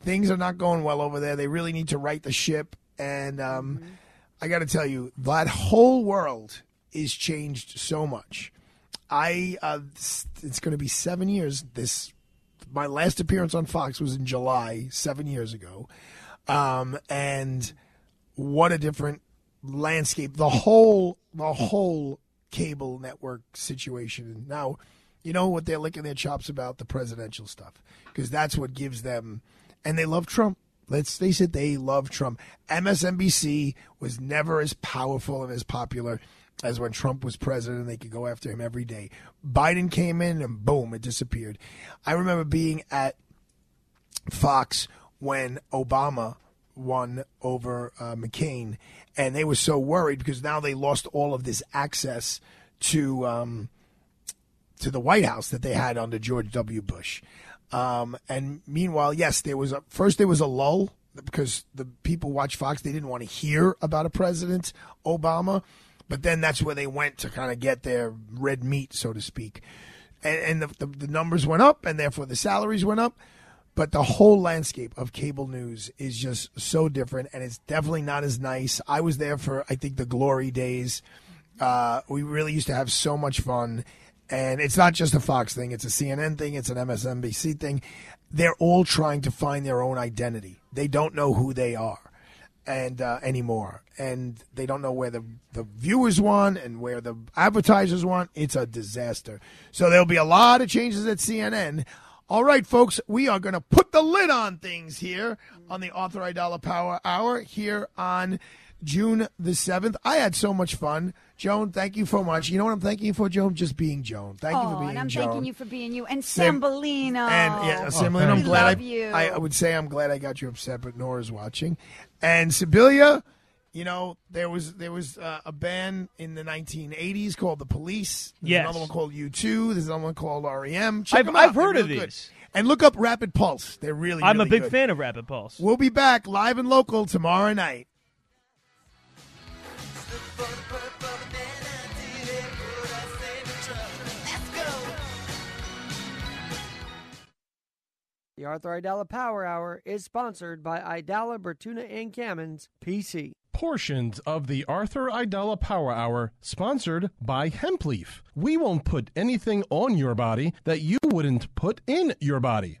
things are not going well over there. They really need to right the ship, and um, I got to tell you, that whole world is changed so much. I uh, it's, it's going to be seven years. This my last appearance on Fox was in July, seven years ago, um, and what a different landscape. The whole the whole cable network situation now. You know what they're licking their chops about? The presidential stuff. Because that's what gives them. And they love Trump. Let's face it, they love Trump. MSNBC was never as powerful and as popular as when Trump was president. They could go after him every day. Biden came in and boom, it disappeared. I remember being at Fox when Obama won over uh, McCain, and they were so worried because now they lost all of this access to um, to the White House that they had under George W. Bush. Um, and meanwhile, yes, there was a, first there was a lull because the people watch Fox. They didn't want to hear about a president Obama, but then that's where they went to kind of get their red meat, so to speak. And, and the, the, the numbers went up, and therefore the salaries went up. But the whole landscape of cable news is just so different, and it's definitely not as nice. I was there for, I think, the glory days. Uh, we really used to have so much fun. And it's not just a Fox thing, it's a CNN thing, it's an MSNBC thing. They're all trying to find their own identity. They don't know who they are and uh, anymore. And they don't know where the, the viewers want and where the advertisers want. It's a disaster. So there'll be a lot of changes at CNN. All right, folks, we are going to put the lid on things here on the Arthur Aidala Power Hour here on June the 7th. I had so much fun. Joan, thank you so much. You know what I'm thanking you for, Joan? Just being Joan. Thank you for being Joan. and I'm Joan. thanking you for being you. And Sim- Sambolino. And yeah, Semolina, I'm We glad love I, you. I, I would say I'm glad I got you upset, but Nora's watching. And Sibilia, you know, there was there was uh, a band in the 1980s called The Police. There's Yes. another one called U2. There's another one called REM. Check I've- them out. I've They're heard of real good. these. And look up Rapid Pulse. They're really. I'm a big good. fan of Rapid Pulse. We'll be back live and local tomorrow night. The Arthur Aidala Power Hour is sponsored by Aidala Bertuna and Kamins PC. Portions of the Arthur Aidala Power Hour sponsored by Hempleaf. We won't put anything on your body that you wouldn't put in your body.